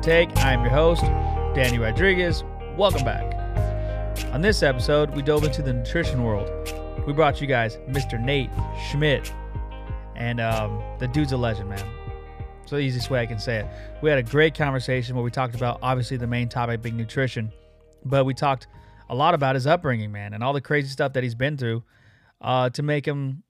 Take. I am your host, Danny Rodriguez. Welcome back. On this episode, we dove into the nutrition world. We brought you guys Mr. Nate Schmit, and um, the dude's a legend, man. So the easiest way I can say it. We had a great conversation where we talked about obviously the main topic being nutrition, but we talked a lot about his upbringing, man, and all the crazy stuff that he's been through uh, to make him,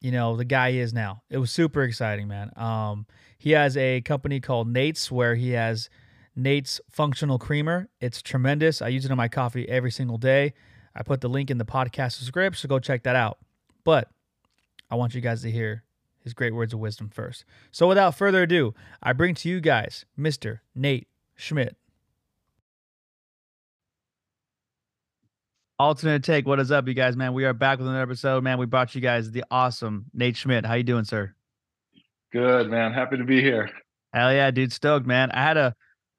you know, the guy he is now. It was super exciting, man. Um, he has a company called Nate's where he has Nate's Functional Creamer. It's tremendous. I use it in my coffee every single day. I put the link in the podcast script, so go check that out. But I want you guys to hear his great words of wisdom first. So without further ado, I bring to you guys Mr. Nate Schmit. Alternate take. What is up, you guys, man? We are back with another episode, man. We brought you guys the awesome Nate Schmit. How you doing, sir? Good, man. Happy to be here. Hell yeah, dude. Stoked, man. I had to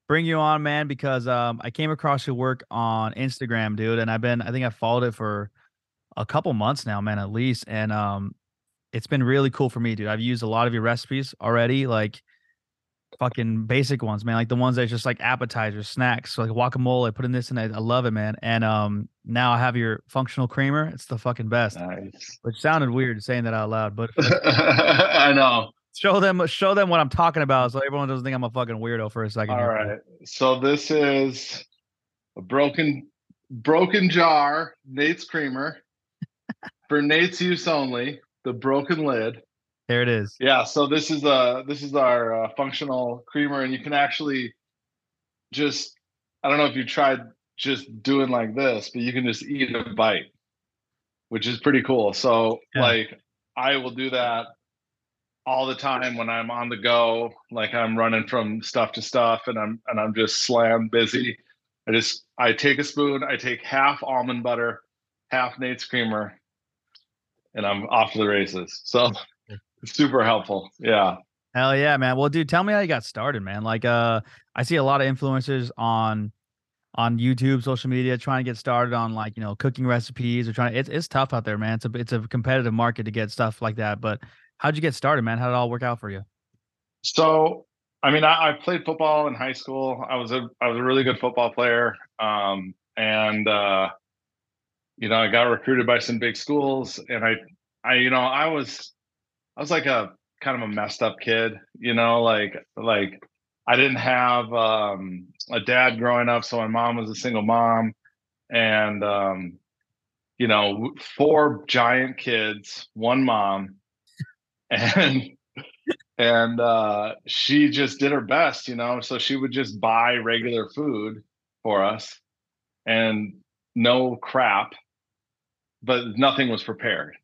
bring you on, man, because um, I came across your work on Instagram, dude, and I've been, I think I followed it for a couple months now, man, at least, and um, it's been really cool for me, dude. I've used a lot of your recipes already, like fucking basic ones, man, like the ones that just like appetizers, snacks, so like guacamole. Put in this, and I, I love it, man. And um, now I have your functional creamer. It's the fucking best. Nice. Which sounded weird saying that out loud, but I know. Show them show them what I'm talking about, so everyone doesn't think I'm a fucking weirdo for a second. All here. right. So this is a broken broken jar, Nate's creamer for Nate's use only. The broken lid. There it is. Yeah. So this is uh this is our uh, functional creamer, and you can actually just I don't know if you tried just doing like this, but you can just eat a bite, which is pretty cool. So Yeah. like I will do that all the time when I'm on the go, like I'm running from stuff to stuff and I'm and I'm just slam busy. I just I take a spoon, I take half almond butter, half Nate's creamer, and I'm off to the races. So super helpful. Yeah. Hell yeah, man. Well, dude, tell me how you got started, man. Like, uh, I see a lot of influencers on on YouTube, social media, trying to get started on like you know cooking recipes or trying. It's it's tough out there, man. It's a it's a competitive market to get stuff like that. But how'd you get started, man? How did it all work out for you? So I mean, I, I played football in high school. I was a I was a really good football player. Um, and uh, you know, I got recruited by some big schools and I I you know, I was I was like a kind of a messed up kid, you know, like like I didn't have um a dad growing up, so my mom was a single mom and um you know, four giant kids, one mom and and uh she just did her best you know so she would just buy regular food for us and no crap but nothing was prepared.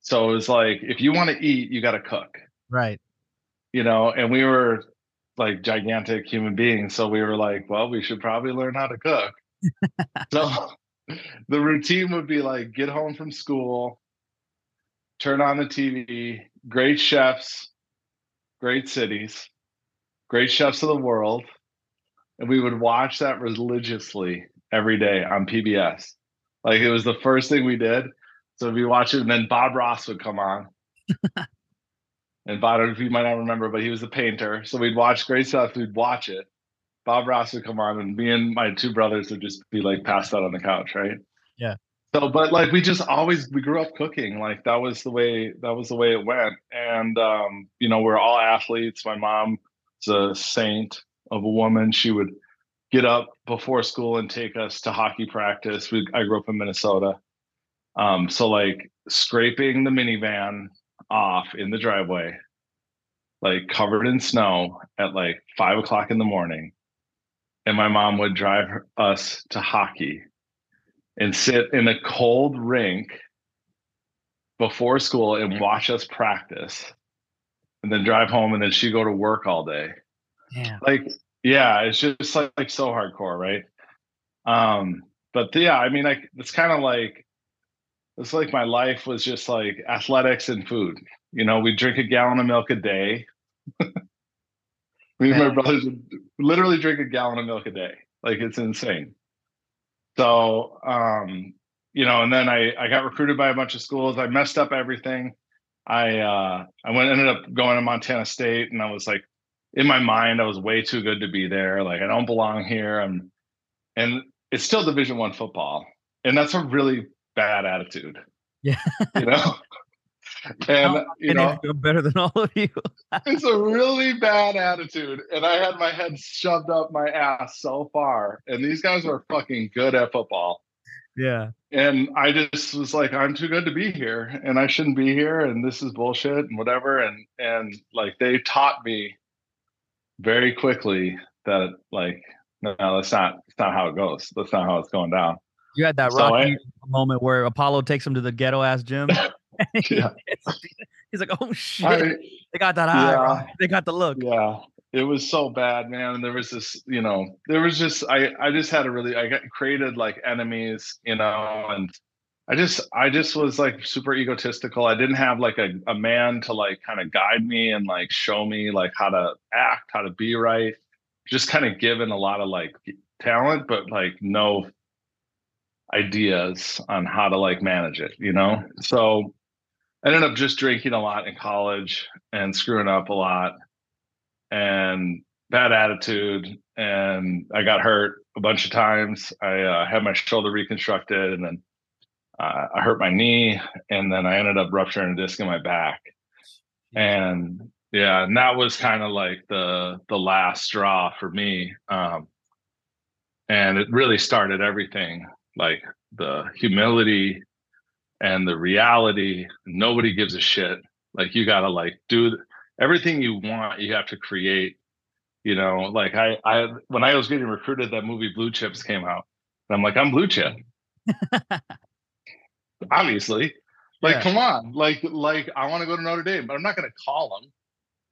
So it was like if you want to eat you got to cook. Right. you know and we were like gigantic human beings so we were like well we should probably learn how to cook. So the routine would be like get home from school turn on the tv great chefs great cities great chefs of the world and we would watch that religiously every day on pbs like it was the first thing we did so we'd watch it and then bob ross would come on and Bob, if you might not remember, but he was a painter. So we'd watch great stuff. We'd watch it. Bob Ross would come on, and me and my two brothers would just be like passed out on the couch, right? Yeah. So, but like we just always we grew up cooking. Like that was the way that was the way it went. And um, you know, we're all athletes. My mom is a saint of a woman. She would get up before school and take us to hockey practice. We I grew up in Minnesota. Um, so like scraping the minivan off in the driveway, like covered in snow at like five o'clock in the morning. And my mom would drive us to hockey and sit in a cold rink before school and watch us practice and then drive home and then she'd go to work all day. Yeah. Like, yeah, it's just like, like so hardcore, right? Um, but yeah, I mean, like it's kind of like it's like my life was just like athletics and food. You know, we drink a gallon of milk a day. Me and my brothers would literally drink a gallon of milk a day. Like it's insane. So, um, you know, and then I I got recruited by a bunch of schools. I messed up everything. I uh I went ended up going to Montana State and I was like in my mind, I was way too good to be there. Like I don't belong here. I'm, and it's still Division One football, and that's a really bad attitude. Yeah, you know. and you know, better than all of you. it's a really bad attitude, and I had my head shoved up my ass so far, and these guys are fucking good at football. Yeah. And I just was like, I'm too good to be here, and I shouldn't be here, and this is bullshit, and whatever. And and like they taught me very quickly that like no, that's not that's not how it goes. That's not how it's going down. You had that so rocky I, moment where Apollo takes him to the ghetto ass gym. yeah. He's like, oh shit. I, they got that eye. Yeah, they got the look. Yeah. It was so bad, man. And there was this, you know, there was just I I just had a really I got created like enemies, you know, and I just I just was like super egotistical. I didn't have like a, a man to like kind of guide me and like show me like how to act, how to be right. Just kind of given a lot of like talent, but like no ideas on how to like manage it, you know? So I ended up just drinking a lot in college and screwing up a lot and bad attitude. And I got hurt a bunch of times. I uh, had my shoulder reconstructed and then uh, I hurt my knee and then I ended up rupturing a disc in my back. And yeah, and that was kind of like the the last straw for me. Um, and it really started everything like the humility and the reality nobody gives a shit. Like you gotta like do everything you want you have to create you know? Like i i when i was getting recruited that movie blue chips came out and i'm like i'm blue chip. Obviously. Like yeah. come on. Like like i want to go to notre dame but i'm not gonna call them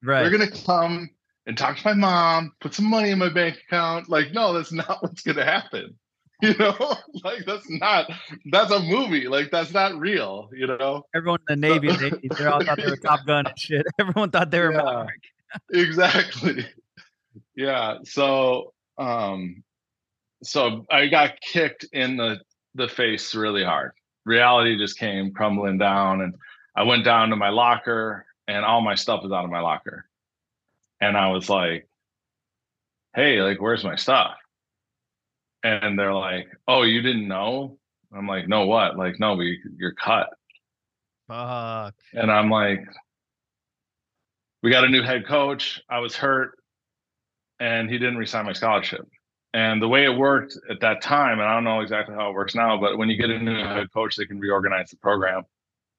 right. They're gonna come and talk to my mom put some money in my bank account. Like no that's not what's gonna happen you know? Like that's not that's a movie. Like that's not real you know? Everyone in the navy they, they all thought they were top gun and shit. Everyone thought they were yeah, exactly. Yeah so um so i got kicked in the the face really hard. Reality just came crumbling down and i went down to my locker and all my stuff was out of my locker. And i was like hey like where's my stuff and they're like, "Oh, you didn't know?" I'm like, "No, what?" Like, "No, we you're cut." Fuck. And I'm like, "We got a new head coach. I was hurt, and he didn't resign my scholarship." And the way it worked at that time, and I don't know exactly how it works now, but when you get a new head coach, they can reorganize the program.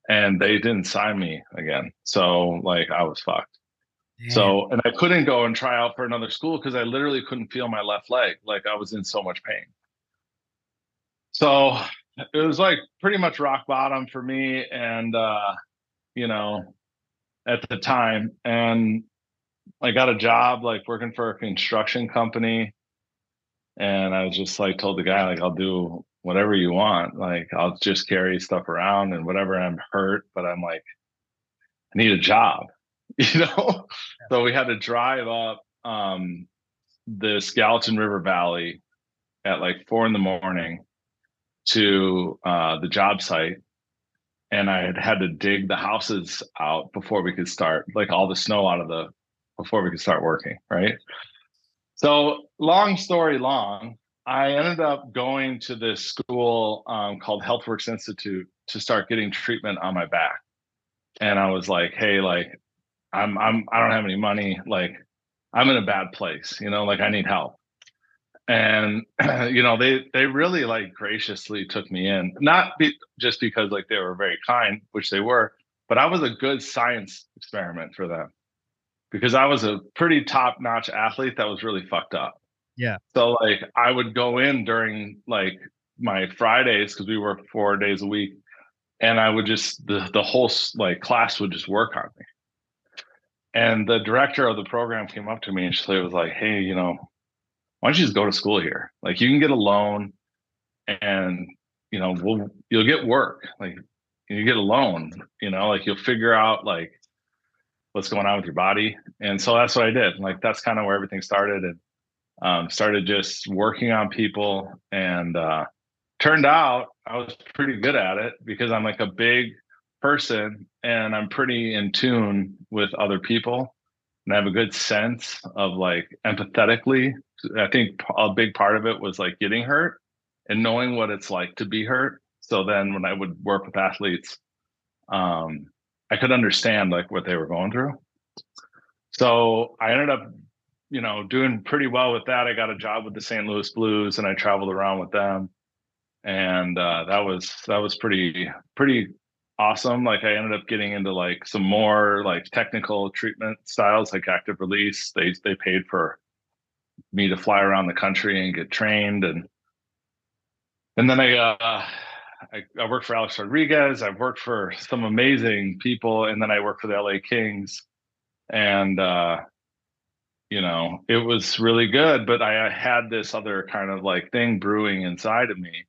And they didn't sign me again. So like I was fucked. So, and I couldn't go and try out for another school because I literally couldn't feel my left leg. Like I was in so much pain. So it was like pretty much rock bottom for me. And, uh, you know, at the time, and I got a job like working for a construction company. And I was just like, told the guy, like, I'll do whatever you want. Like, I'll just carry stuff around and whatever. I'm hurt, but I'm like, I need a job you know so we had to drive up um, the Gallatin River Valley at like four in the morning to uh, the job site. And I had had to dig the houses out before we could start, like all the snow out of the, before we could start working. Right. So, long story long, I ended up going to this school um, called HealthWorks Institute to start getting treatment on my back. And I was like, hey, like, I'm I'm I don't have any money. Like I'm in a bad place, you know, like I need help. And you know, they they really like graciously took me in, not be, just because like they were very kind, which they were, but I was a good science experiment for them because I was a pretty top notch athlete that was really fucked up. Yeah. So like I would go in during like my Fridays because we work four days a week, and I would just the the whole like class would just work on me. And the director of the program came up to me and she was like, Hey, you know, why don't you just go to school here? Like you can get a loan and you know, we'll you'll get work. Like you get a loan, you know, like you'll figure out like what's going on with your body. And so that's what I did. Like that's kind of where everything started and um, started just working on people and uh, turned out I was pretty good at it because I'm like a big person and I'm pretty in tune with other people. and I have a good sense of like empathetically. I think a big part of it was like getting hurt and knowing what it's like to be hurt. So then when I would work with athletes, um, I could understand like what they were going through. So I ended up, you know, doing pretty well with that. I got a job with the St. Louis Blues and I traveled around with them. And uh, that was that was pretty pretty awesome. Like I ended up getting into like some more like technical treatment styles, like active release. They they paid for me to fly around the country and get trained, and and then I uh, I, I worked for Alex Rodriguez. I've worked for some amazing people, and then I worked for the LA Kings, and uh, you know it was really good. But I had this other kind of like thing brewing inside of me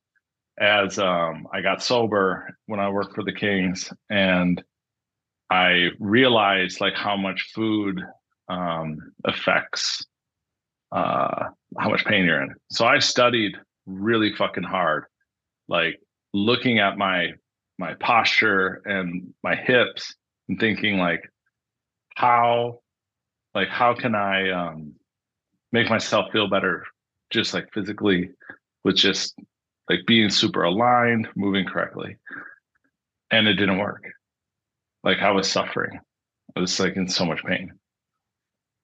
as um, I got sober when I worked for the Kings, and I realized like how much food um, affects uh, how much pain you're in. So I studied really fucking hard, like looking at my my posture and my hips and thinking like how like how can I um, make myself feel better just like physically with just like being super aligned, moving correctly. And it didn't work. Like I was suffering. I was like in so much pain.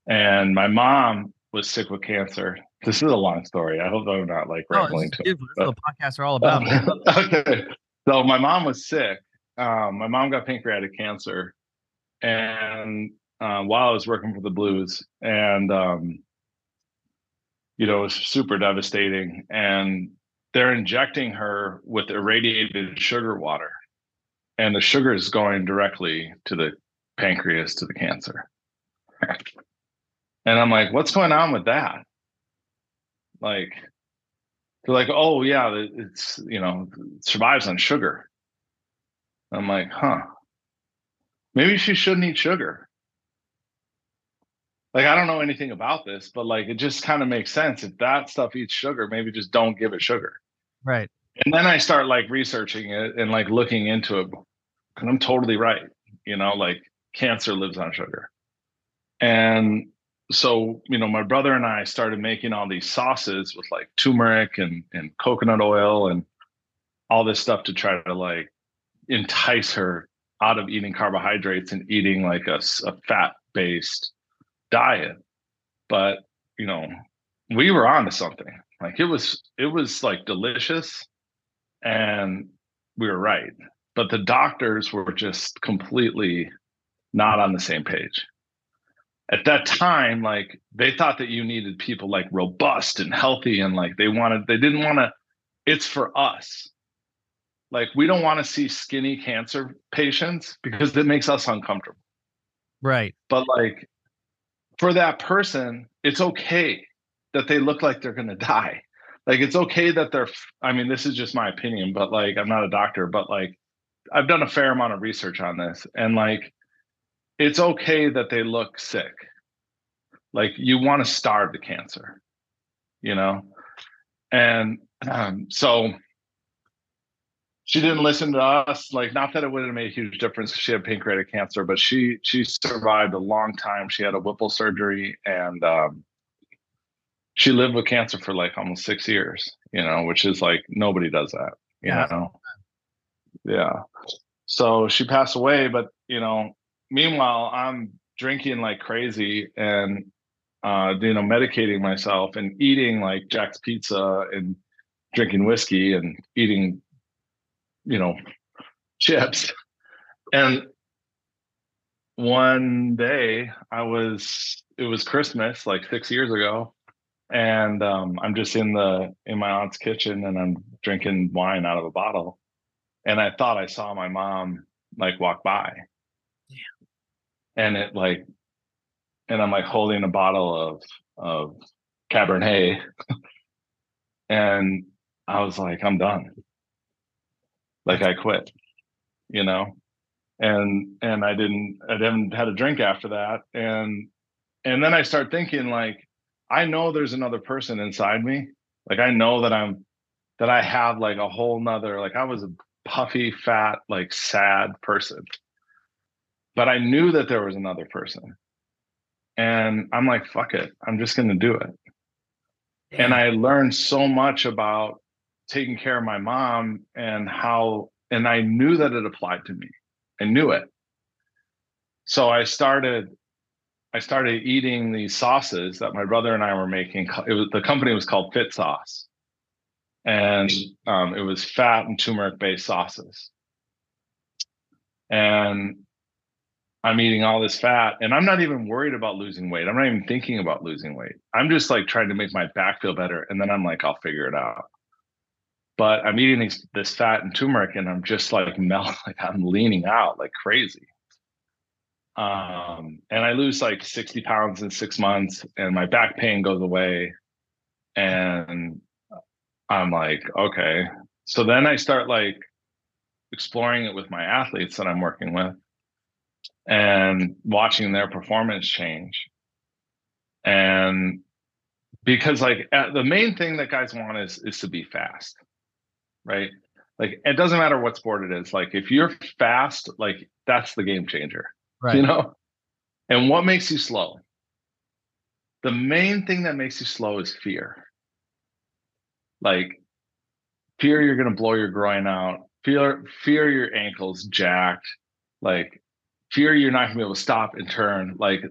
And my mom was sick with cancer. This is a long story. I hope I'm not like rambling oh, too. That's what podcasts are all about. okay. So my mom was sick. Um, my mom got pancreatic cancer, and uh, while I was working for the Blues, and um, you know, it was super devastating. And they're injecting her with irradiated sugar water. And the sugar is going directly to the pancreas to the cancer. And i'm like what's going on with that? Like they're like oh yeah it's you know it survives on sugar. I'm like huh. Maybe she shouldn't eat sugar. Like i don't know anything about this but like it just kind of makes sense. If that stuff eats sugar maybe just don't give it sugar Right. And then I start like researching it and like looking into it. And I'm totally right. You know, like cancer lives on sugar. And so, you know, my brother and I started making all these sauces with like turmeric and, and coconut oil and all this stuff to try to like entice her out of eating carbohydrates and eating like a, a fat based diet. But, you know, we were on to something. Like it was it was like delicious and we were right. But the doctors were just completely not on the same page. At that time, like they thought that you needed people like robust and healthy and like they wanted they didn't want to it's for us. Like we don't want to see skinny cancer patients because it makes us uncomfortable. Right. But like for that person, it's okay that they look like they're going to die. Like it's okay that they're I mean this is just my opinion, but like I'm not a doctor, but like I've done a fair amount of research on this and like it's okay that they look sick. Like you want to starve the cancer, you know? And um, so she didn't listen to us. Like, not that it would have made a huge difference. She had pancreatic cancer, but she she survived a long time. She had a Whipple surgery, and um, she lived with cancer for like almost six years, you know, which is like nobody does that, you yeah. know. Yeah. So she passed away, but you know, meanwhile, I'm drinking like crazy and uh, you know, medicating myself and eating like Jack's pizza and drinking whiskey and eating, you know, chips. And one day I was it was Christmas like six years ago and um, I'm just in the in my aunt's kitchen and I'm drinking wine out of a bottle, and I thought I saw my mom like walk by, yeah. and it like, and I'm like holding a bottle of of Cabernet, and I was like, I'm done, like I quit, you know, and and I didn't I didn't had a drink after that, and and then I start thinking like I know there's another person inside me. Like I know that I'm that I have like a whole nother like I was a puffy, fat, like sad person. But I knew that there was another person. and I'm like, fuck it, I'm just gonna do it. And I learned so much about taking care of my mom and how, and I knew that it applied to me. I knew it. So I started I started eating these sauces that my brother and I were making. It was the company was called Fit Sauce, and um, it was fat and turmeric based sauces. And I'm eating all this fat, and I'm not even worried about losing weight. I'm not even thinking about losing weight. I'm just like trying to make my back feel better, and then I'm like, I'll figure it out. But I'm eating these, this fat and turmeric, and I'm just like melt, like I'm leaning out like crazy um, and I lose like 60 pounds in six months, and my back pain goes away. And I'm like, okay. So then I start like exploring it with my athletes that I'm working with and watching their performance change. And because like the main thing that guys want is is to be fast, right? Like it doesn't matter what sport it is. Like if you're fast, like that's the game changer right. you know? And what makes you slow? The main thing that makes you slow is fear. Like fear you're going to blow your groin out fear fear your ankles jacked like fear you're not going to be able to stop and turn like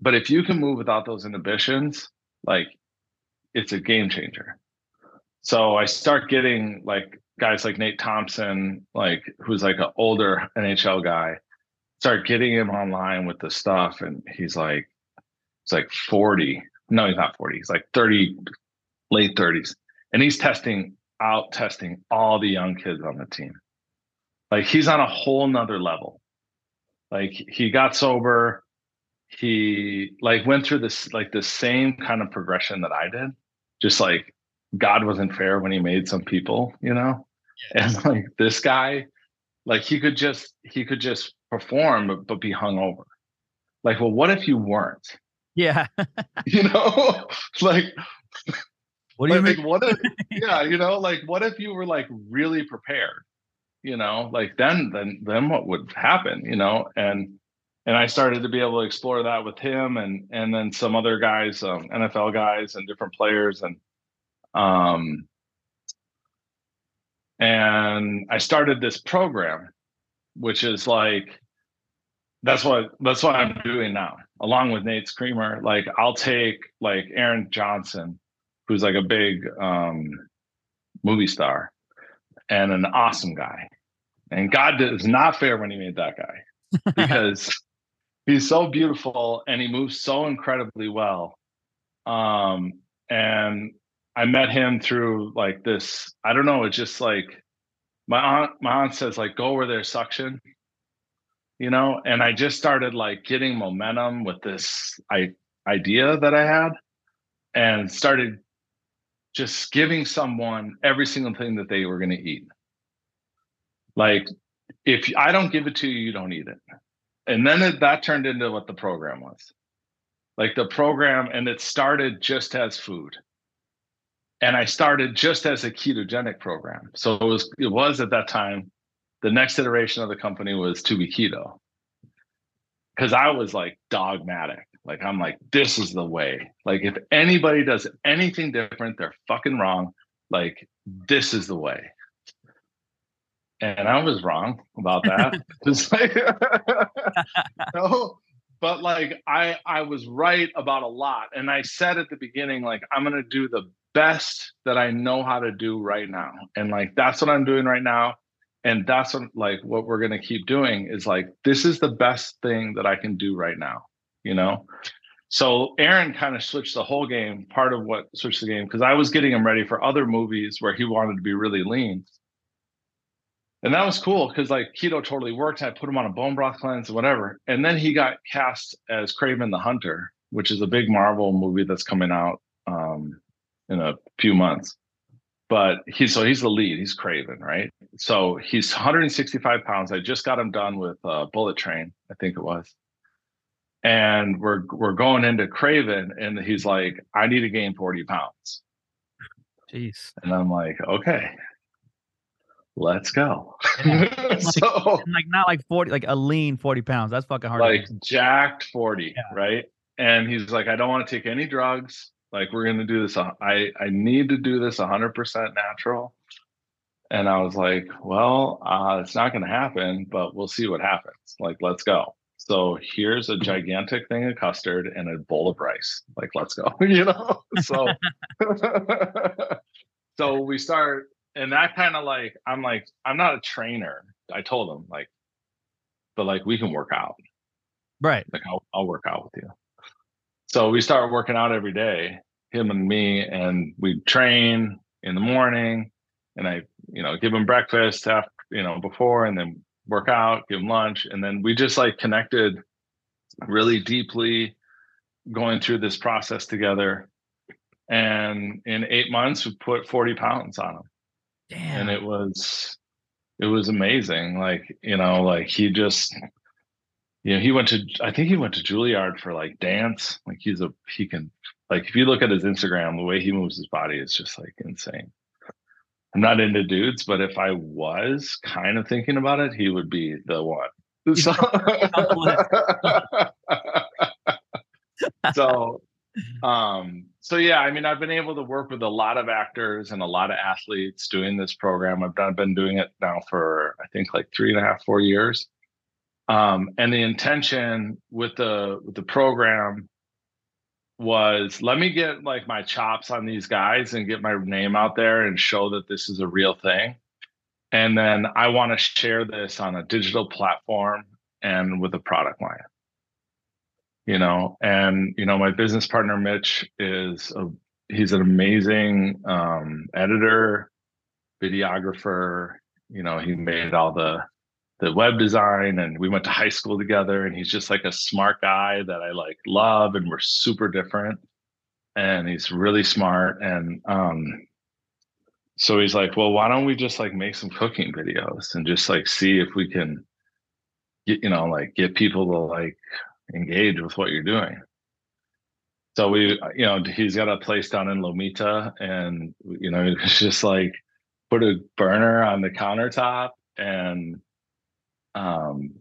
but if you can move without those inhibitions like it's a game changer. So i start getting like guys like nate thompson like who's like an older nhl guy start getting him online with the stuff and he's like he's like 40 no he's not 40 he's like 30 late 30s and he's testing out testing all the young kids on the team. Like he's on a whole nother level. Like he got sober. He like went through this like the same kind of progression that i did. Just like god wasn't fair when he made some people you know? Yeah. and like this guy like he could just he could just perform but, but be hungover. Like, well, what if you weren't? Yeah. you know, like what do you like, mean? what if yeah, you know, like what if you were like really prepared? You know, like then then then what would happen, you know? And and I started to be able to explore that with him and and then some other guys, um, NFL guys and different players and um and I started this program, which is like that's what that's what I'm doing now, along with Nate's creamer. Like I'll take like Aaron Johnson, who's like a big um, movie star and an awesome guy, and God is not fair when He made that guy because he's so beautiful and he moves so incredibly well. Um, and I met him through like this. I don't know. It's just like my aunt. My aunt says like go where there's suction, you know. And I just started like getting momentum with this I, idea that I had, and started just giving someone every single thing that they were going to eat. Like if I don't give it to you, you don't eat it. And then it, that turned into what the program was. Like the program, and it started just as food and I started just as a ketogenic program. So it was it was at that time the next iteration of the company was to be keto. Cuz I was like dogmatic. Like I'm like this is the way. Like if anybody does anything different, they're fucking wrong. Like this is the way. And I was wrong about that. Just like no, but like I I was right about a lot. And I said at the beginning, like I'm gonna do the best that I know how to do right now. And like that's what I'm doing right now. And that's what like what we're gonna keep doing is like this is the best thing that I can do right now, you know. So Aaron kind of switched the whole game, part of what switched the game, because I was getting him ready for other movies where he wanted to be really lean. And that was cool because like keto totally worked. I put him on a bone broth cleanse, and whatever. And then he got cast as Kraven the Hunter, which is a big Marvel movie that's coming out um, in a few months. But he's so he's the lead. He's Kraven, right? So he's 165 pounds. I just got him done with uh, Bullet Train, I think it was. And we're we're going into Kraven, and he's like, "I need to gain 40 pounds." Jeez. And I'm like, "Okay, let's go. like, so like not like 40, like a lean 40 pounds. That's fucking hard. Like jacked 40, yeah. right? and he's like, I don't want to take any drugs. Like we're gonna do this. I I need to do this 100% natural. And I was like, well, uh, it's not gonna happen, but we'll see what happens. Like, let's go. So here's a gigantic thing of custard and a bowl of rice. Like, let's go. you know. So so we start, and that kind of like I'm like I'm not a trainer. I told him like, but like we can work out. Right. Like I'll, I'll work out with you. So we start working out every day, him and me, and we train in the morning, and I, you know, give him breakfast after, you know, before, and then work out, give him lunch, and then we just like connected really deeply, going through this process together. And in eight months, we put 40 pounds on him. Damn. And it was it was amazing. Like, you know, like he just you know, he went to I think he went to Juilliard for like dance. Like he's a he can like if you look at his Instagram, the way he moves his body is just like insane. I'm not into dudes, but if I was kind of thinking about it, he would be the one. So, so um so yeah i mean i've been able to work with a lot of actors and a lot of athletes doing this program i've done, been doing it now for i think like three and a half four years um, and the intention with the with the program was let me get like my chops on these guys and get my name out there and show that this is a real thing. And then i want to share this on a digital platform and with a product line. You know and you know my business partner mitch is a he's an amazing um, editor videographer. You know he made all the the web design and we went to high school together and he's just like a smart guy that I like love and we're super different and he's really smart and um so he's like well why don't we just like make some cooking videos and just like see if we can get you know like get people to like engage with what you're doing? So we you know he's got a place down in lomita and you know it's just like put a burner on the countertop and um,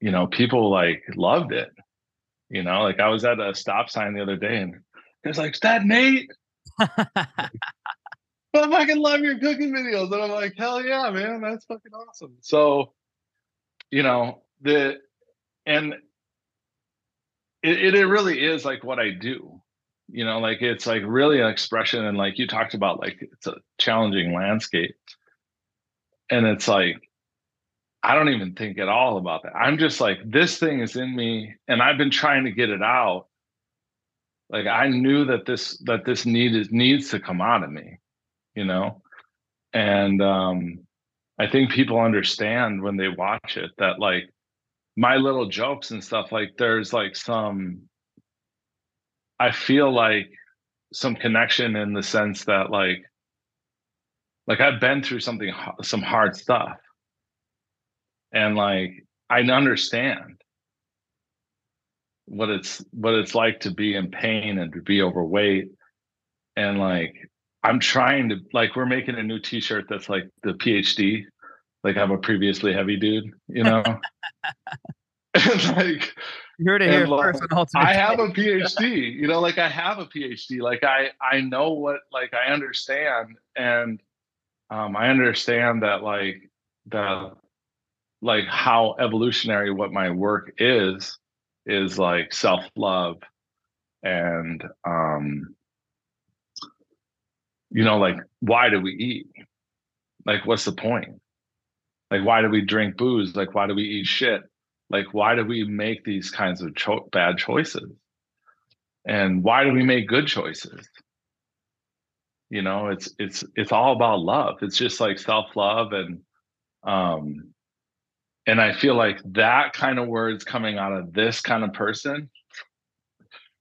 you know, people like loved it. You know, like I was at a stop sign the other day and it was like, is that Nate? I fucking love your cooking videos. And I'm like, hell yeah, man, that's fucking awesome. So, you know, the and it, it really is like what I do. You know, like it's like really an expression and like you talked about like it's a challenging landscape. And it's like I don't even think at all about that. I'm just like, this thing is in me and I've been trying to get it out. Like I knew that this that this need is needs to come out of me, you know? And um I think people understand when they watch it that like my little jokes and stuff, like there's like some I feel like some connection in the sense that like like I've been through something some hard stuff and like I understand what it's what it's like to be in pain and to be overweight and like I'm trying to like we're making a new t-shirt that's like the PhD like I'm a previously heavy dude, you know. like you heard it here like, first I have a PhD, you know, like I have a PhD. Like I I know what like I understand and um I understand that like the like how evolutionary what my work is is like self-love and um you know like why do we eat? Like what's the point? Like why do we drink booze? Like why do we eat shit? Like why do we make these kinds of cho- bad choices? And why do we make good choices? You know it's it's it's all about love. It's just like self-love and um and i feel like that kind of words coming out of this kind of person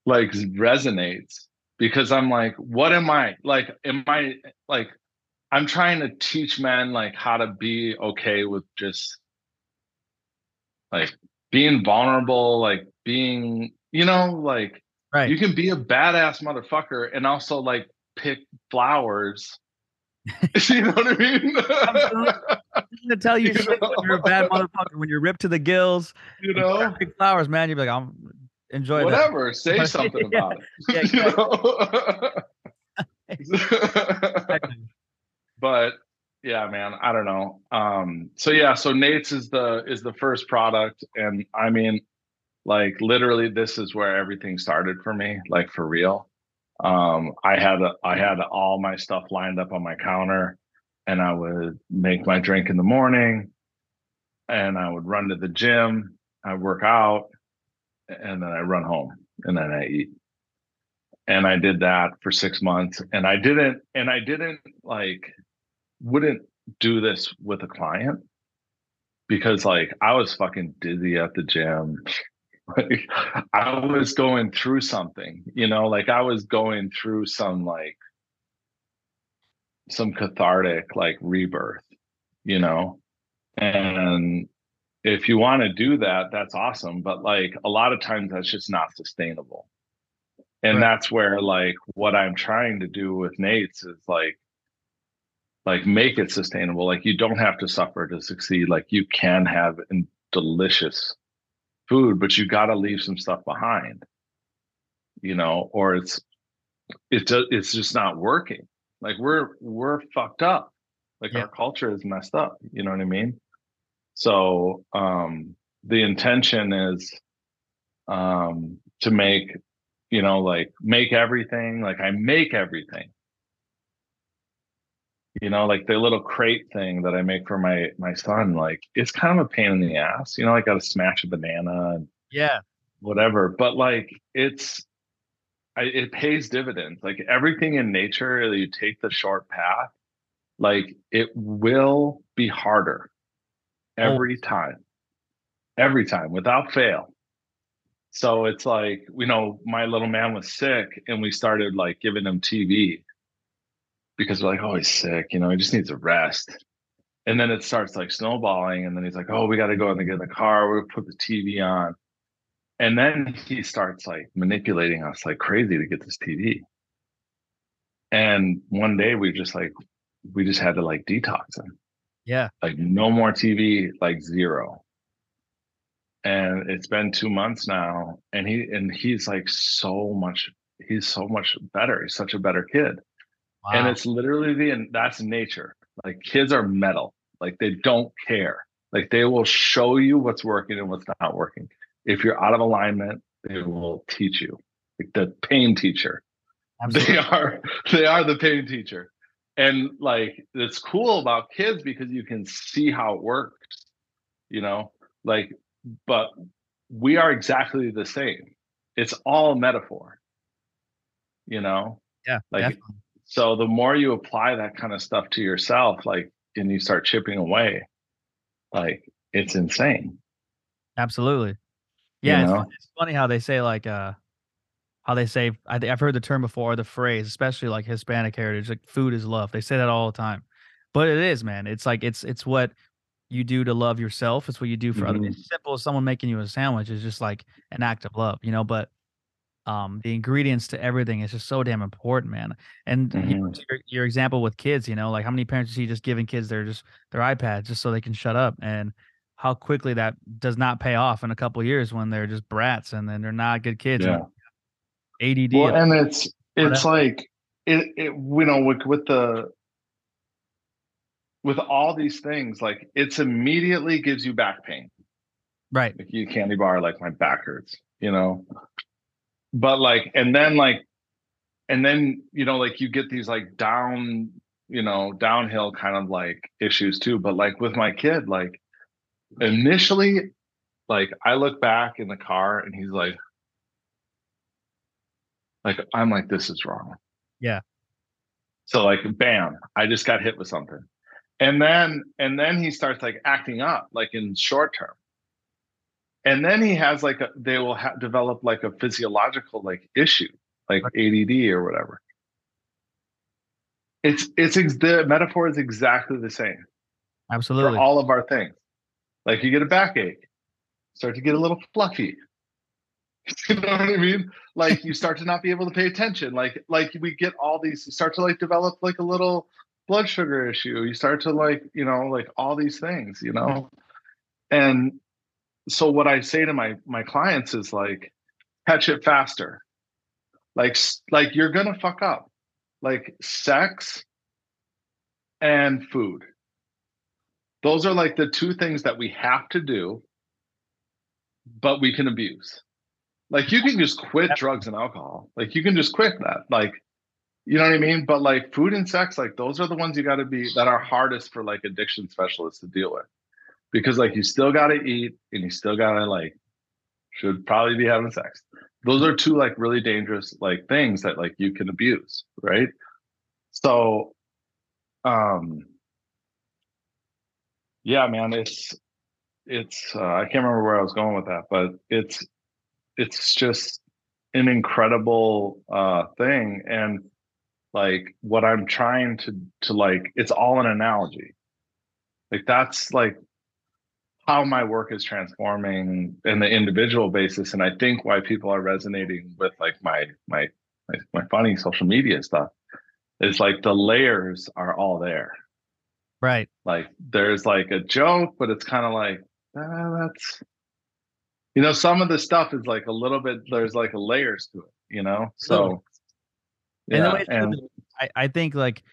like resonates because i'm like what am i? Like am i like i'm trying to teach men like how to be okay with just like being vulnerable like being you know like right. you can be a badass motherfucker and also like pick flowers. You know what I mean? Gonna tell you, you shit when you're a bad motherfucker. When you're ripped to the gills, you know, big flowers, man. You're like, I'm. enjoy whatever. That. Say something yeah. about it. Yeah, exactly. but yeah, man, I don't know. Um, so yeah, so Nate's is the is the first product, and I mean, like literally, this is where everything started for me, like for real. Um, I had a, I had all my stuff lined up on my counter, and I would make my drink in the morning, and I would run to the gym. I work out, and then I run home, and then I eat. And I did that for six months, and I didn't, and I didn't like wouldn't do this with a client because like I was fucking dizzy at the gym. like I was going through something, you know, like I was going through some like some cathartic like rebirth, you know. And if you want to do that, that's awesome. But like a lot of times that's just not sustainable. And right. that's where like what I'm trying to do with Nate's is like like make it sustainable like you don't have to suffer to succeed like you can have delicious food but you got to leave some stuff behind you know or it's it's it's just not working like we're we're fucked up. Like yeah. our culture is messed up you know what i mean? So um the intention is um to make you know like make everything like i make everything. You know like the little crate thing that i make for my my son like it's kind of a pain in the ass. You know i gotta smash a banana and yeah. whatever but like it's I, it pays dividends like everything in nature you take the short path like it will be harder every oh. time every time without fail so it's like you know my little man was sick and we started like giving him tv because we're like, oh, he's sick, you know, he just needs a rest. And then it starts like snowballing. And then he's like, oh, we got to go and get in the car. We put the TV on. And then he starts like manipulating us like crazy to get this TV. And one day we just like, we just had to like detox him. Yeah. Like no more TV, like zero. And it's been two months now. And he, and he's like so much, he's so much better. He's such a better kid. Wow. And it's literally the and that's nature. Like kids are metal. Like they don't care. Like they will show you what's working and what's not working. If you're out of alignment, they will teach you. Like the pain teacher. Absolutely. They are they are the pain teacher. And like it's cool about kids because you can see how it works, you know, like, but we are exactly the same. It's all metaphor, you know? Yeah. Like definitely so the more you apply that kind of stuff to yourself, like, and you start chipping away, like it's insane. Absolutely. Yeah. You know? it's, it's, funny how they say like, uh, how they say, I I've heard the term before, or the phrase, especially like Hispanic heritage, like food is love. They say that all the time, but it is, man. It's like, it's, it's what you do to love yourself. It's what you do for mm-hmm. others. It's simple as someone making you a sandwich is just like an act of love, you know, but um the ingredients to everything is just so damn important man and mm-hmm. you know, your, your, example with kids you know like how many parents you see just giving kids their just their ipads just so they can shut up and how quickly that does not pay off in a couple years when they're just brats and then they're not good kids yeah. add well, and it's it's like it, it you know with with the with all these things like it's immediately gives you back pain. Right. Like you candy bar like my back hurts you know? But like and then like and then you know like you get these like down you know downhill kind of like issues too. But like with my kid like initially like i look back in the car and he's like like i'm like this is wrong. Yeah. So like bam i just got hit with something. And then and then he starts like acting up like in short term. And then he has like a, they will ha- develop like a physiological like issue like add or whatever. It's it's ex- the metaphor is exactly the same. Absolutely. for all of our things like you get a backache start to get a little fluffy you know what i mean like you start to not be able to pay attention like like we get all these you start to like develop like a little blood sugar issue you start to like you know like all these things you know and so what I say to my my clients is like, catch it faster. Like like you're gonna fuck up. Like sex and food. Those are like the two things that we have to do, but we can abuse. Like you can just quit drugs and alcohol. Like you can just quit that. Like you know what I mean? But like food and sex, like those are the ones you got to be that are hardest for like addiction specialists to deal with. Because like you still got to eat and you still got to like should probably be having sex. Those are two like really dangerous like things that like you can abuse, right? So um yeah, man, it's it's uh, I can't remember where I was going with that, but it's it's just an incredible uh thing and like what i'm trying to to like it's all an analogy. Like that's like how my work is transforming in the individual basis and i think why people are resonating with like my my my, my funny social media stuff is like the layers are all there. Right like there's like a joke but it's kind of like ah, that's you know some of the stuff is like a little bit there's like a layers to it you know so yeah, and, and I, I think like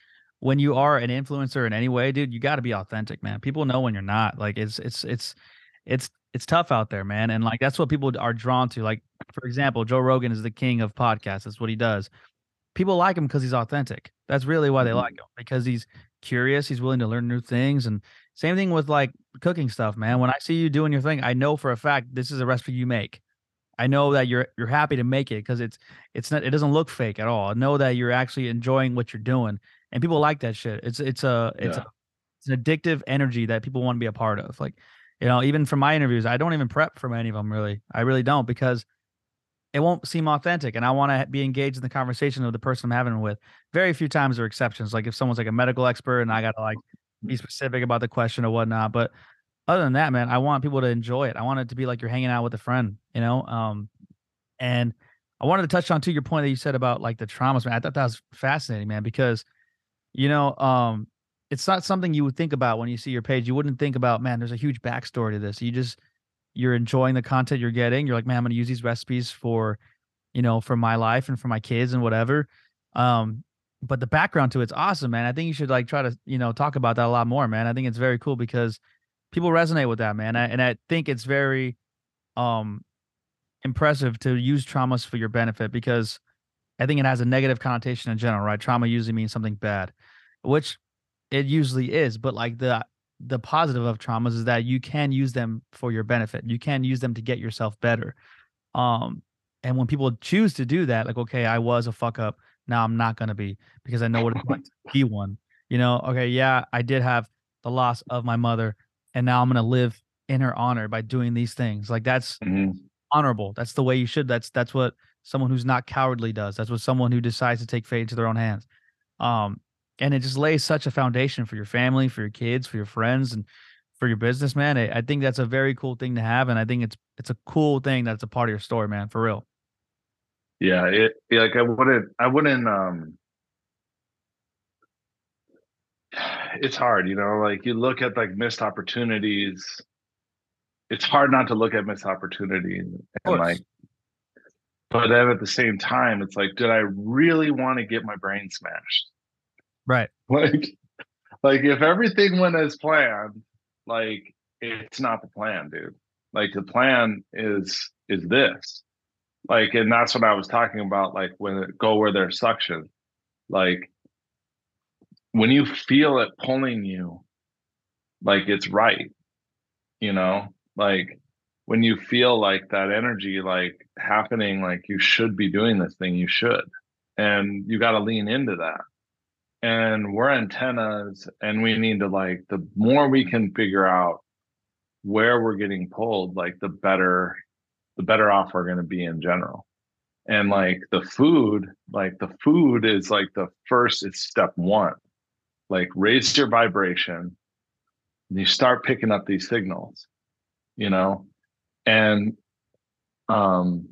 when you are an influencer in any way, dude, you got to be authentic, man. People know when you're not. Like it's it's it's it's it's tough out there, man. And like that's what people are drawn to. Like for example, Joe Rogan is the king of podcasts. That's what he does. People like him because he's authentic. That's really why they mm-hmm. like him because he's curious. He's willing to learn new things. And same thing with like cooking stuff, man. When I see you doing your thing, I know for a fact this is a recipe you make. I know that you're you're happy to make it because it's it's not it doesn't look fake at all. I know that you're actually enjoying what you're doing, and people like that shit. It's it's a it's yeah. a it's an addictive energy that people want to be a part of. Like, you know, even for my interviews, I don't even prep for any of them really. I really don't because it won't seem authentic, and I want to be engaged in the conversation of the person I'm having with. Very few times are exceptions. Like if someone's like a medical expert, and I got to like be specific about the question or whatnot, but other than that, man, I want people to enjoy it. I want it to be like you're hanging out with a friend, you know. Um, and I wanted to touch on to your point that you said about like the traumas, man. I thought that was fascinating, man, because you know, um, it's not something you would think about when you see your page. You wouldn't think about, man, there's a huge backstory to this. You just you're enjoying the content you're getting. You're like, man, I'm gonna use these recipes for, you know, for my life and for my kids and whatever. Um, but the background to it's awesome, man. I think you should like try to, you know, talk about that a lot more, man. I think it's very cool because people resonate with that, man. I, and I think it's very um impressive to use traumas for your benefit because I think it has a negative connotation in general, right? Trauma usually means something bad, which it usually is, but like the the positive of traumas is that you can use them for your benefit. You can use them to get yourself better. Um and when people choose to do that, like okay, I was a fuck up, now I'm not going to be because I know what it's like to be one. You know, okay, yeah, I did have the loss of my mother and now I'm going to live in her honor by doing these things. Like that's mm-hmm. honorable. That's the way you should. That's that's what someone who's not cowardly does. That's what someone who decides to take fate into their own hands. Um, and it just lays such a foundation for your family, for your kids, for your friends, and for your business, man. I, I think that's a very cool thing to have, and I think it's it's a cool thing that's a part of your story, man. For real. Yeah, it like I wouldn't I wouldn't um it's hard, you know, like you look at like missed opportunities. It's hard not to look at missed opportunity and, and like but then at the same time, it's like, did I really want to get my brain smashed? Right. Like like if everything went as planned, like it's not the plan, dude. Like the plan is is this. Like, and that's what I was talking about, like when it go where there's suction. Like when you feel it pulling you like it's right you know like when you feel like that energy like happening like you should be doing this thing you should and you got to lean into that and we're antennas and we need to like the more we can figure out where we're getting pulled like the better the better off we're going to be in general. And like the food like the food is like the first it's step one. Like raise your vibration and you start picking up these signals you know? And um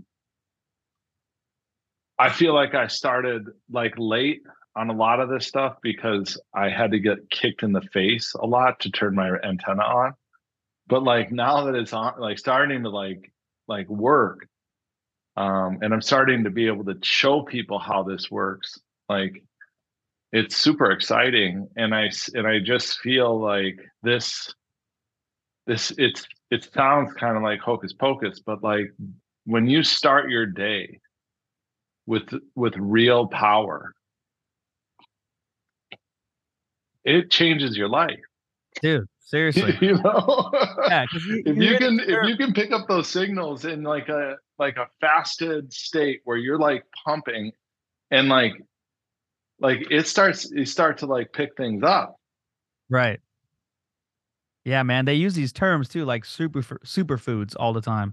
i feel like i started like late on a lot of this stuff because i had to get kicked in the face a lot to turn my antenna on but like now that it's on like starting to like like work um, and I'm starting to be able to show people how this works. Like it's super exciting, and I and I just feel like this this it's it sounds kind of like hocus pocus, but like when you start your day with with real power, it changes your life, dude. Seriously, you know. yeah, you, if you can if you can pick up those signals in like a like a fasted state where you're like pumping, and like like it starts you start to like pick things up. Right. Yeah, man. They use these terms too, like super superfoods all the time,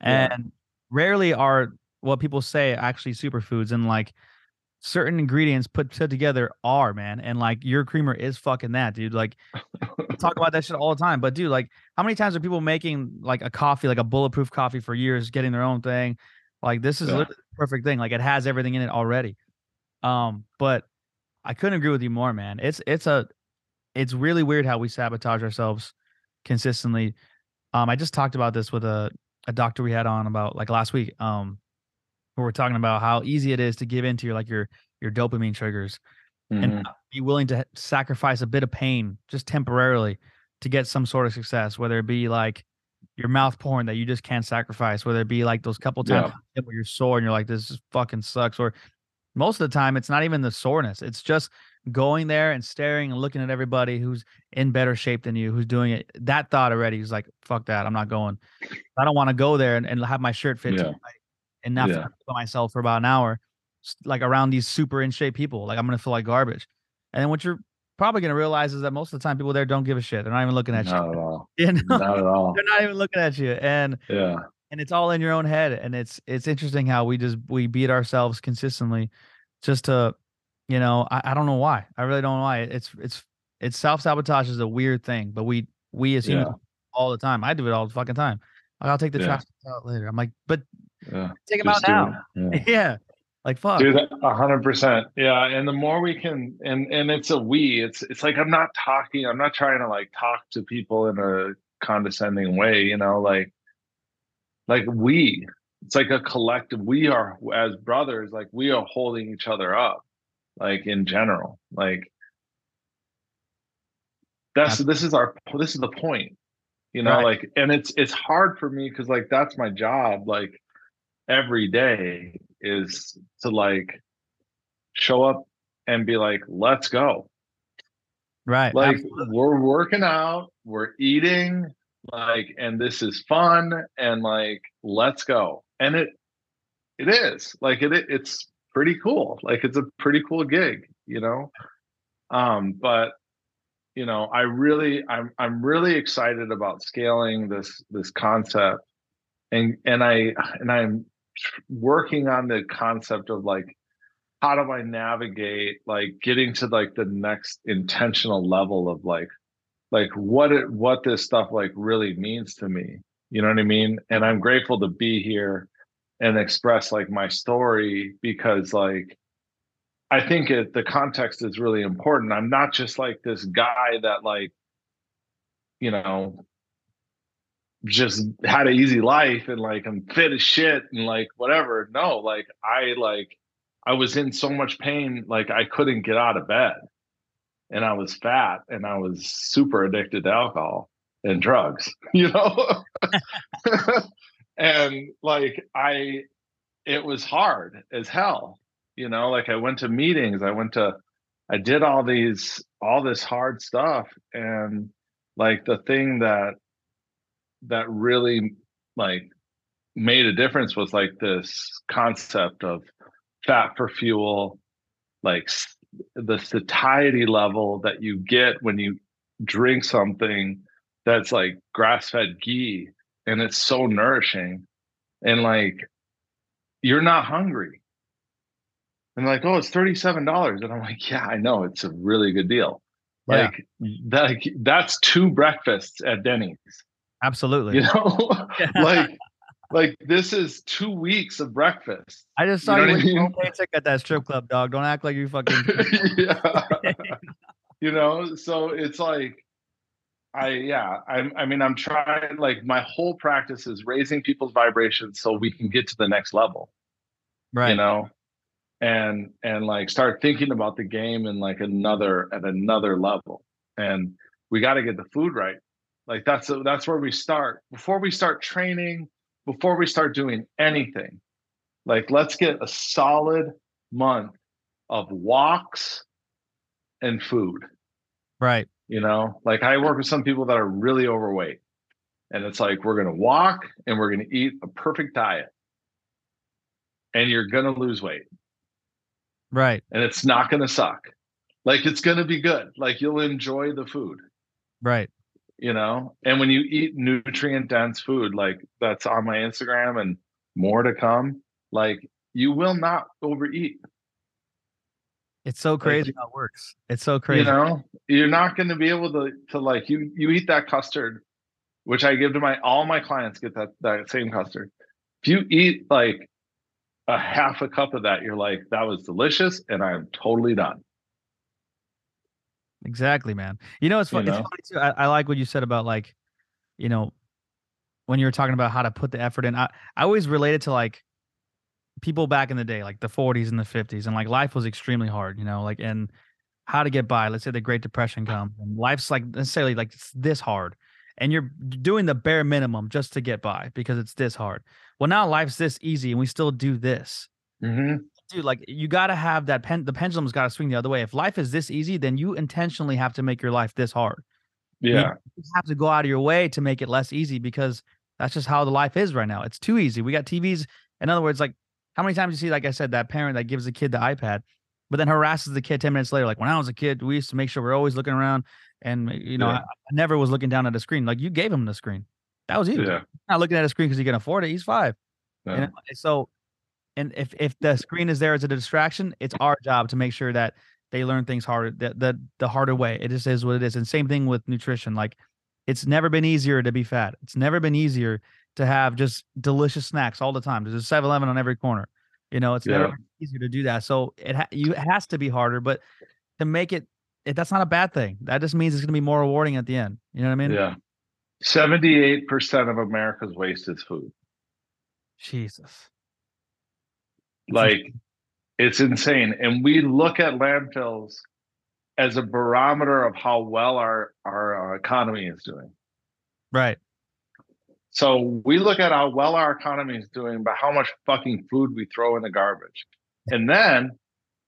and yeah. rarely are what people say actually superfoods. And like certain ingredients put put together are man, and like your creamer is fucking that, dude. Like talk about that shit all the time. But dude, like how many times are people making like a coffee, like a bulletproof coffee for years, getting their own thing? Like this is yeah. the perfect thing. Like it has everything in it already. Um, but I couldn't agree with you more, man. It's it's a it's really weird how we sabotage ourselves consistently. Um, I just talked about this with a a doctor we had on about like last week. Um, where we're talking about how easy it is to give into your like your your dopamine triggers mm-hmm. and be willing to sacrifice a bit of pain just temporarily to get some sort of success, whether it be like your mouth porn that you just can't sacrifice, whether it be like those couple times yeah. where you're sore and you're like, this fucking sucks, or most of the time it's not even the soreness it's just going there and staring and looking at everybody who's in better shape than you who's doing it that thought already is like fuck that i'm not going i don't want to go there and, and have my shirt fit yeah. And not yeah. myself for about an hour like around these super in shape people like i'm gonna feel like garbage and then what you're probably gonna realize is that most of the time people there don't give a shit they're not even looking at not you at all. you know? not at all they're not even looking at you and yeah and it's all in your own head and it's it's interesting how we just we beat ourselves consistently just to you know I, I don't know why i really don't know why it's it's it's self-sabotage is a weird thing but we we as humans yeah. all the time i do it all the fucking time like, i'll take the yeah. trash out later i'm like but yeah. take them out now yeah. yeah. like fuck do that 100% yeah and the more we can and and it's a we it's it's like i'm not talking i'm not trying to like talk to people in a condescending way you know like like we it's like a collective we are as brothers like we are holding each other up like in general like that's this is our this is the point you know right. like and it's it's hard for me because like that's my job like every day is to like show up and be like let's go. Right like Absolutely. we're working out we're eating like and this is fun and like let's go. And it it is. Like it it's pretty cool. Like it's a pretty cool gig you know? Um but you know i really i'm i'm really excited about scaling this this concept. And and i and i'm working on the concept of like how do i navigate like getting to like the next intentional level of like like what it what this stuff like really means to me you know what i mean? And i'm grateful to be here and express like my story because like i think it the context is really important. I'm not just like this guy that like you know just had an easy life and like i'm fit as shit and like whatever. No like i like i was in so much pain like i couldn't get out of bed. And I was fat and I was super addicted to alcohol and drugs, you know? and like I it was hard as hell, you know, like I went to meetings, I went to I did all these all this hard stuff. And like the thing that that really like made a difference was like this concept of fat for fuel like the satiety level that you get when you drink something that's like grass-fed ghee and it's so nourishing and like you're not hungry. And like oh it's $37 and i'm like yeah i know it's a really good deal. Like yeah. that that's two breakfasts at denny's absolutely you know like like this is two weeks of breakfast. I just saw you, know you with paycheck at that strip club, dog. Don't act like you fucking. yeah. you know, so it's like, I yeah, I I mean I'm trying like my whole practice is raising people's vibrations so we can get to the next level. Right. You know, and and like start thinking about the game in like another at another level. And we got to get the food right. Like that's that's where we start. Before we start training, before we start doing anything. Like let's get a solid month of walks and food. Right. You know, like I work with some people that are really overweight. And it's like we're going to walk and we're going to eat a perfect diet. And you're going to lose weight. Right. And it's not going to suck. Like it's going to be good. Like you'll enjoy the food. Right. You know, and when you eat nutrient dense food like that's on my Instagram and more to come, like you will not overeat. It's so crazy like, how it works. It's so crazy. You know, you're not going to be able to to like you you eat that custard, which I give to my all my clients get that that same custard. If you eat like a half a cup of that, you're like, that was delicious, and I'm totally done. Exactly, man. You know, it's, fun, you know? it's funny too. I, I like what you said about like, you know, when you were talking about how to put the effort in. I, I always related to like people back in the day, like the 40s and the 50s, and like life was extremely hard, you know, like and how to get by. Let's say the Great Depression comes, and life's like necessarily like it's this hard, and you're doing the bare minimum just to get by because it's this hard. Well, now life's this easy, and we still do this. Mm-hmm dude, like you got to have that pen. The pendulum's got to swing the other way. If life is this easy, then you intentionally have to make your life this hard. Yeah, you have to go out of your way to make it less easy because that's just how the life is right now. It's too easy. We got TVs. In other words, like how many times you see, like I said, that parent that gives the kid the iPad, but then harasses the kid ten minutes later. Like when I was a kid, we used to make sure we're always looking around, and you know, yeah. I, I, never was looking down at a screen. Like you gave him the screen. That was you. Yeah. Not looking at a screen because he can afford it. He's five. Yeah. You uh, know? So and if if the screen is there as a distraction, it's our job to make sure that they learn things harder the, the the harder way. It just is what it is. And same thing with nutrition. Like it's never been easier to be fat. It's never been easier to have just delicious snacks all the time. There's a 7-Eleven on every corner. You know, it's yeah. never easier to do that. So it ha- you it has to be harder, but to make it, it that's not a bad thing. That just means it's going to be more rewarding at the end. You know what I mean? Yeah. 78% of America's waste is food. Jesus. Like it's insane. And we look at landfills as a barometer of how well our our uh, economy is doing. Right. So we look at how well our economy is doing by how much fucking food we throw in the garbage. And then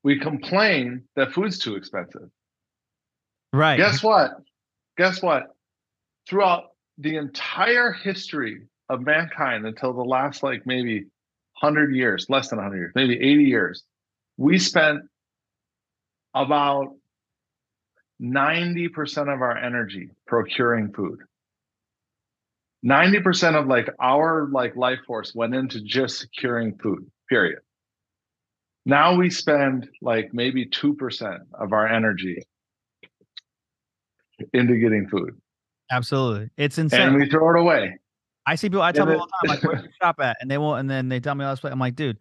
we complain that food's too expensive. Right. Guess what? Guess what? Throughout the entire history of mankind until the last like maybe 100 years, less than 100 years, maybe 80 years, we spent about 90% of our energy procuring food. 90% of like our like life force went into just securing food, period. Now we spend like maybe 2% of our energy into getting food. Absolutely. It's insane. And we throw it away. I see people. I tell them all the time, like, where you shop at? And they won't. And then they tell me all this. I'm like, dude.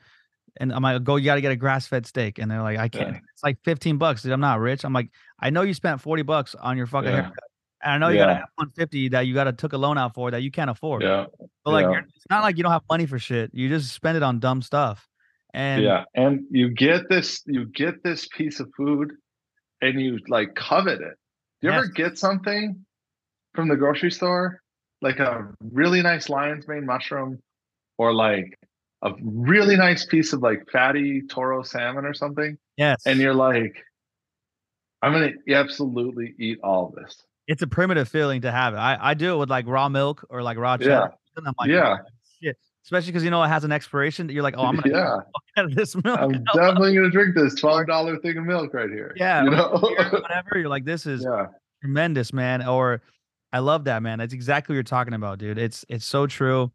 And I'm like, go. You got to get a grass fed steak. And they're like, I can't. Yeah. It's like 15 bucks. Dude, I'm not rich. I'm like, I know you spent 40 bucks on your fucking yeah. haircut. And I know you yeah. got a 150 that you got to took a loan out for that you can't afford. Yeah. But like, yeah. it's not like you don't have money for shit. You just spend it on dumb stuff. And yeah, and you get this, you get this piece of food, and you like covet it. Do you yes. ever get something from the grocery store like a really nice lion's mane mushroom or like a really nice piece of like fatty toro salmon or something. Yes. And you're like, I'm gonna absolutely eat all this. It's a primitive feeling to have it. I, I do it with like raw milk or like raw cheddar. Yeah. I'm like, yeah. Oh, shit. Especially because you know it has an expiration. You're like, oh, I'm gonna yeah. out of this milk. I'm definitely gonna drink this twelve dollar thing of milk right here. Yeah, you know? whatever. You're like, this is yeah. tremendous, man. Or I love that, man. That's exactly what you're talking about, dude. It's it's so true.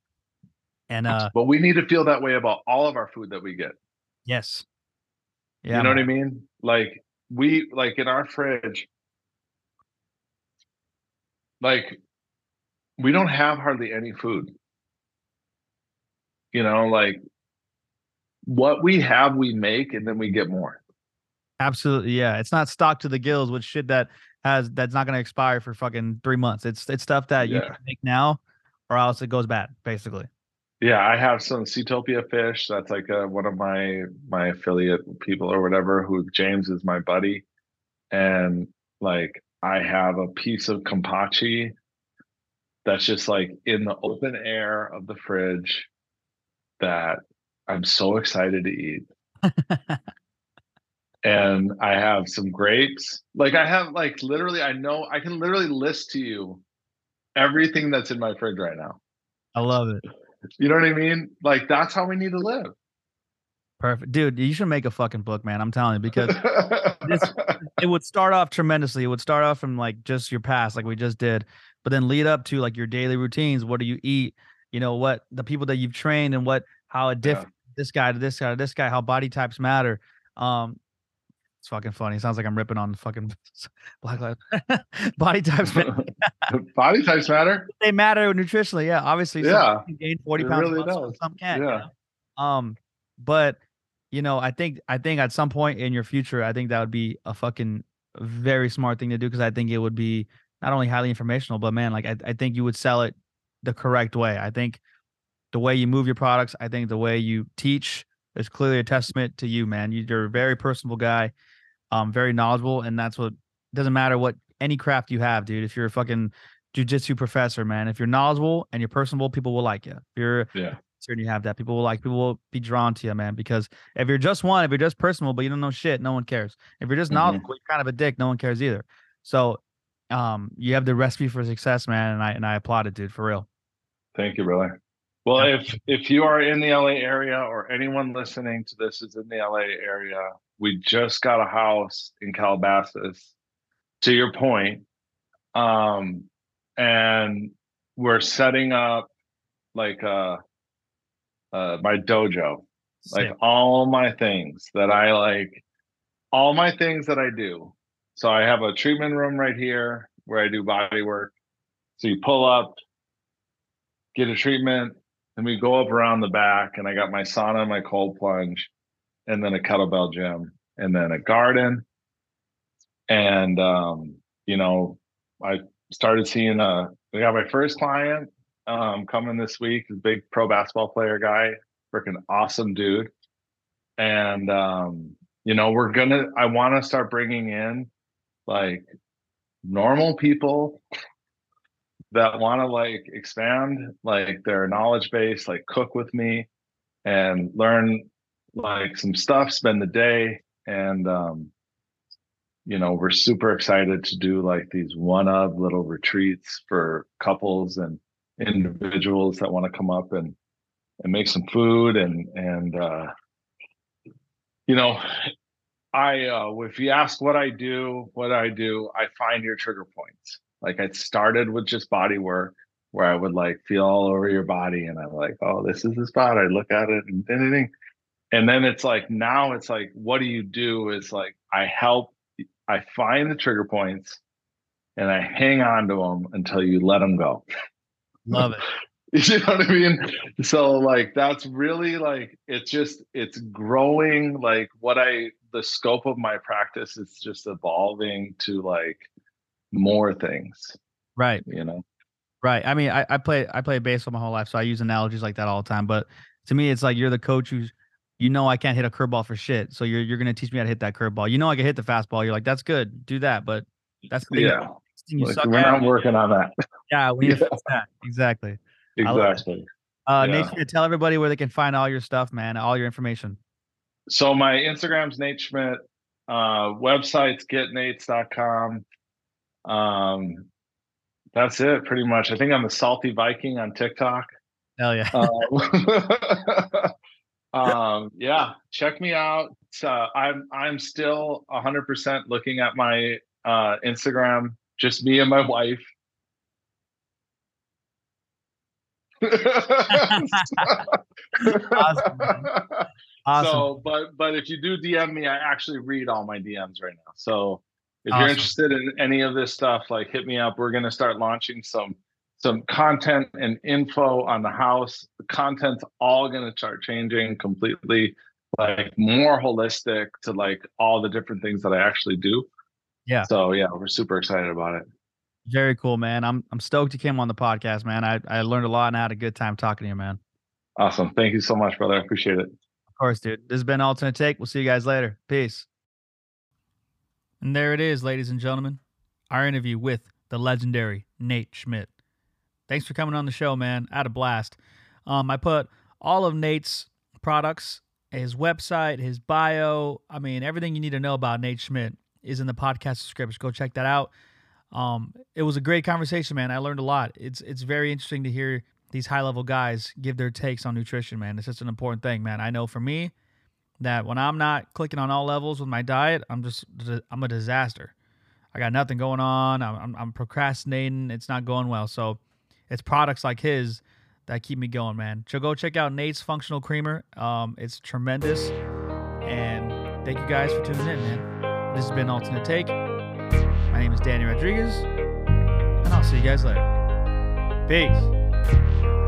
And uh but we need to feel that way about all of our food that we get. Yes. Yeah. You know man. what I mean? Like we like in our fridge, like we don't have hardly any food. You know, like what we have, we make, and then we get more. Absolutely, yeah. It's not stocked to the gills with shit that has that's not going to expire for fucking three months. It's it's stuff that you Yeah. can make now, or else it goes bad. Basically. Yeah, I have some Seatopia fish. That's like uh one of my my affiliate people or whatever. Who James is my buddy, and like I have a piece of kampachi that's just like in the open air of the fridge that I'm so excited to eat. and I have some grapes. Like I have like literally, I know I can literally list to you everything that's in my fridge right now. I love it. You know what I mean? Like that's how we need to live. Perfect, dude. You should make a fucking book, man. I'm telling you because it would start off tremendously. It would start off from like just your past, like we just did, but then lead up to like your daily routines. What do you eat? You know what the people that you've trained and what how it Yeah. different this guy to this guy to this guy, how body types matter. Um, it's fucking funny. It sounds like I'm ripping on fucking black lives. body types ma- Body types matter. they matter nutritionally. Yeah, obviously. Yeah, can gain 40 it pounds. really some- does. Some can't. you Yeah. know? Um, but you know, I think I think at some point in your future, I think that would be a fucking very smart thing to do because I think it would be not only highly informational, but man, like I, I think you would sell it the correct way. I think the way you move your products, I think the way you teach is clearly a testament to you, man. You- You're a very personable guy, um, very knowledgeable, and that's what doesn't matter what any craft you have, dude. If you're a fucking jujitsu professor, man, if you're knowledgeable and you're personable, people will like you. If you're Yeah. and you have that, people will like people will be drawn to you, man. Because if you're just one, if you're just personal, but you don't know shit, no one cares. If you're just Mhm. knowledgeable, you're kind of a dick, no one cares either. So um you have the recipe for success, man, and I and I applaud it, dude, for real. Thank you, brother. Well, if if you are in the LA area or anyone listening to this is in the LA area, we just got a house in Calabasas. To your point, um, and we're setting up like uh, uh my dojo, like all my things that I like, all my things that I do. So I have a treatment room right here where I do body work. So you pull up, get a treatment, then we go up around the back, and I got my sauna, my cold plunge, and then a kettlebell gym, and then a garden. And um, you know, I started seeing uh I got my first client um coming this week, a big pro basketball player guy, freaking awesome dude. And um, you know, we're gonna I want to start bringing in like normal people that want to like expand like their knowledge base, like cook with me and learn like some stuff, spend the day. And, um, you know, we're super excited to do like these one of little retreats for couples and individuals that want to come up and, and make some food and, and, uh, you know, I, uh, if you ask what I do, what I do, I find your trigger points. Like I started with just body work where I would like feel all over your body and I'm like, oh, this is the spot. I look at it and ding. And then it's like, now it's like, what do you do? Is like, I help, I find the trigger points and I hang on to them until you let them go. Love it. You know what I mean? So like that's really like it's just it's growing like what I the scope of my practice is just evolving to like more things, Right. you know. Right. I mean, I, I play I play baseball my whole life, so I use analogies like that all the time. But to me, it's like you're the coach who's you know I can't hit a curveball for shit. So you're you're gonna teach me how to hit that curveball. You know I can hit the fastball. You're like, that's good, do that. But that's the Yeah. thing you Like, suck we're not working on that. Yeah, we need to fix that. Exactly. I love it. Exactly. Uh Yeah. Nate, tell everybody where they can find all your stuff, man, all your information. So my Instagram's Nate Schmit. Uh website's getnates.com. Um that's it pretty much. I think I'm the salty Viking on TikTok. Hell yeah. um, um, yeah, check me out. Uh, I'm I'm still 100% looking at my uh, Instagram, just me and my wife. Awesome, awesome. So, but but if you do DM me, I actually read all my DMs right now. So if Awesome. you're interested in any of this stuff, like hit me up. We're gonna start launching some some content and info on the house. The content's all gonna start changing completely, like more holistic to like all the different things that I actually do. Yeah. So yeah, we're super excited about it. Very cool, man. I'm I'm stoked you came on the podcast, man. I, I learned a lot and I had a good time talking to you, man. Awesome. Thank you so much, brother. I appreciate it. Of course, dude. This has been Alternate Take. We'll see you guys later. Peace. And there it is, ladies and gentlemen. Our interview with the legendary Nate Schmit. Thanks for coming on the show, man. I had a blast. Um, I put all of Nate's products, his website, his bio, I mean, everything you need to know about Nate Schmit is in the podcast description. Go check that out. Um, it was a great conversation, man. I learned a lot. It's it's very interesting to hear these high level guys give their takes on nutrition, man. It's just an important thing, man. I know for me that when I'm not clicking on all levels with my diet, I'm just I'm a disaster. I got nothing going on. I'm, I'm, I'm procrastinating. It's not going well. So it's products like his that keep me going, man. So go check out Nate's Functional Creamer. Um, it's tremendous. And thank you guys for tuning in, man. This has been Alternate Take. My name is Danny Rodriguez, and I'll see you guys later. Peace.